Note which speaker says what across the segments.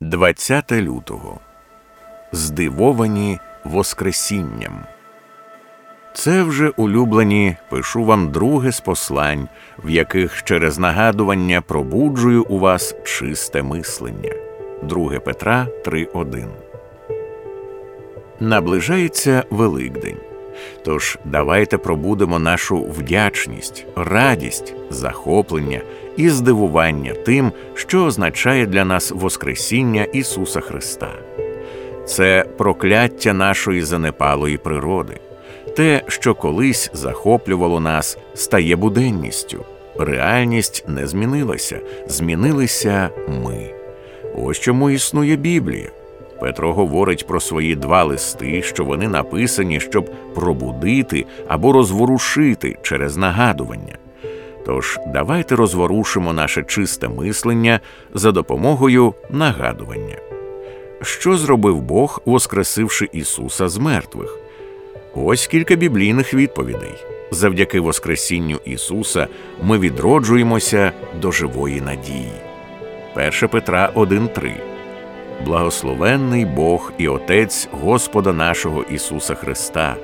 Speaker 1: 20 лютого. Здивовані Воскресінням. Це вже улюблені пишу вам друге з послань, в яких через нагадування пробуджую у вас чисте мислення. 2 Петра 3.1. Наближається Великдень. Тож давайте пробудемо нашу вдячність, радість, захоплення і здивування тим, що означає для нас Воскресіння Ісуса Христа. Це прокляття нашої занепалої природи, те, що колись захоплювало нас, стає буденністю. Реальність не змінилася, змінилися ми. Ось чому існує Біблія. Петро говорить про свої два листи, що вони написані, щоб пробудити або розворушити через нагадування. Тож давайте розворушимо наше чисте мислення за допомогою нагадування. Що зробив Бог, воскресивши Ісуса з мертвих? Ось кілька біблійних відповідей. Завдяки Воскресінню Ісуса ми відроджуємося до живої надії. 1 Петра 1.3 Благословенний Бог і Отець Господа нашого Ісуса Христа,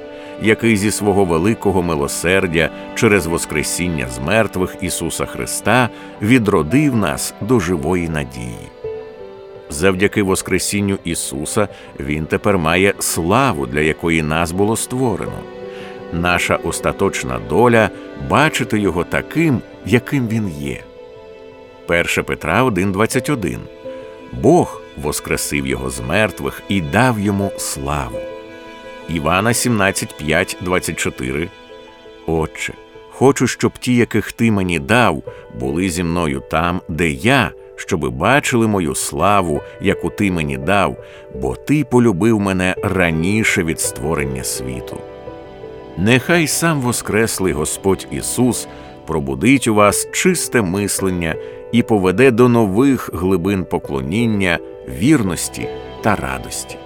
Speaker 1: який зі свого великого милосердя через Воскресіння з мертвих Ісуса Христа відродив нас до живої надії. Завдяки Воскресінню Ісуса Він тепер має славу, для якої нас було створено. Наша остаточна доля бачити Його таким, яким Він є. 1 Петра 1,21 Бог воскресив його з мертвих і дав йому славу. Івана 17, 5, 24 Отче, хочу, щоб ті, яких ти мені дав, були зі мною там, де я, щоби бачили мою славу, яку ти мені дав, бо ти полюбив мене раніше від створення світу. Нехай сам Воскреслий Господь Ісус пробудить у вас чисте мислення і поведе до нових глибин поклоніння, вірності та радості.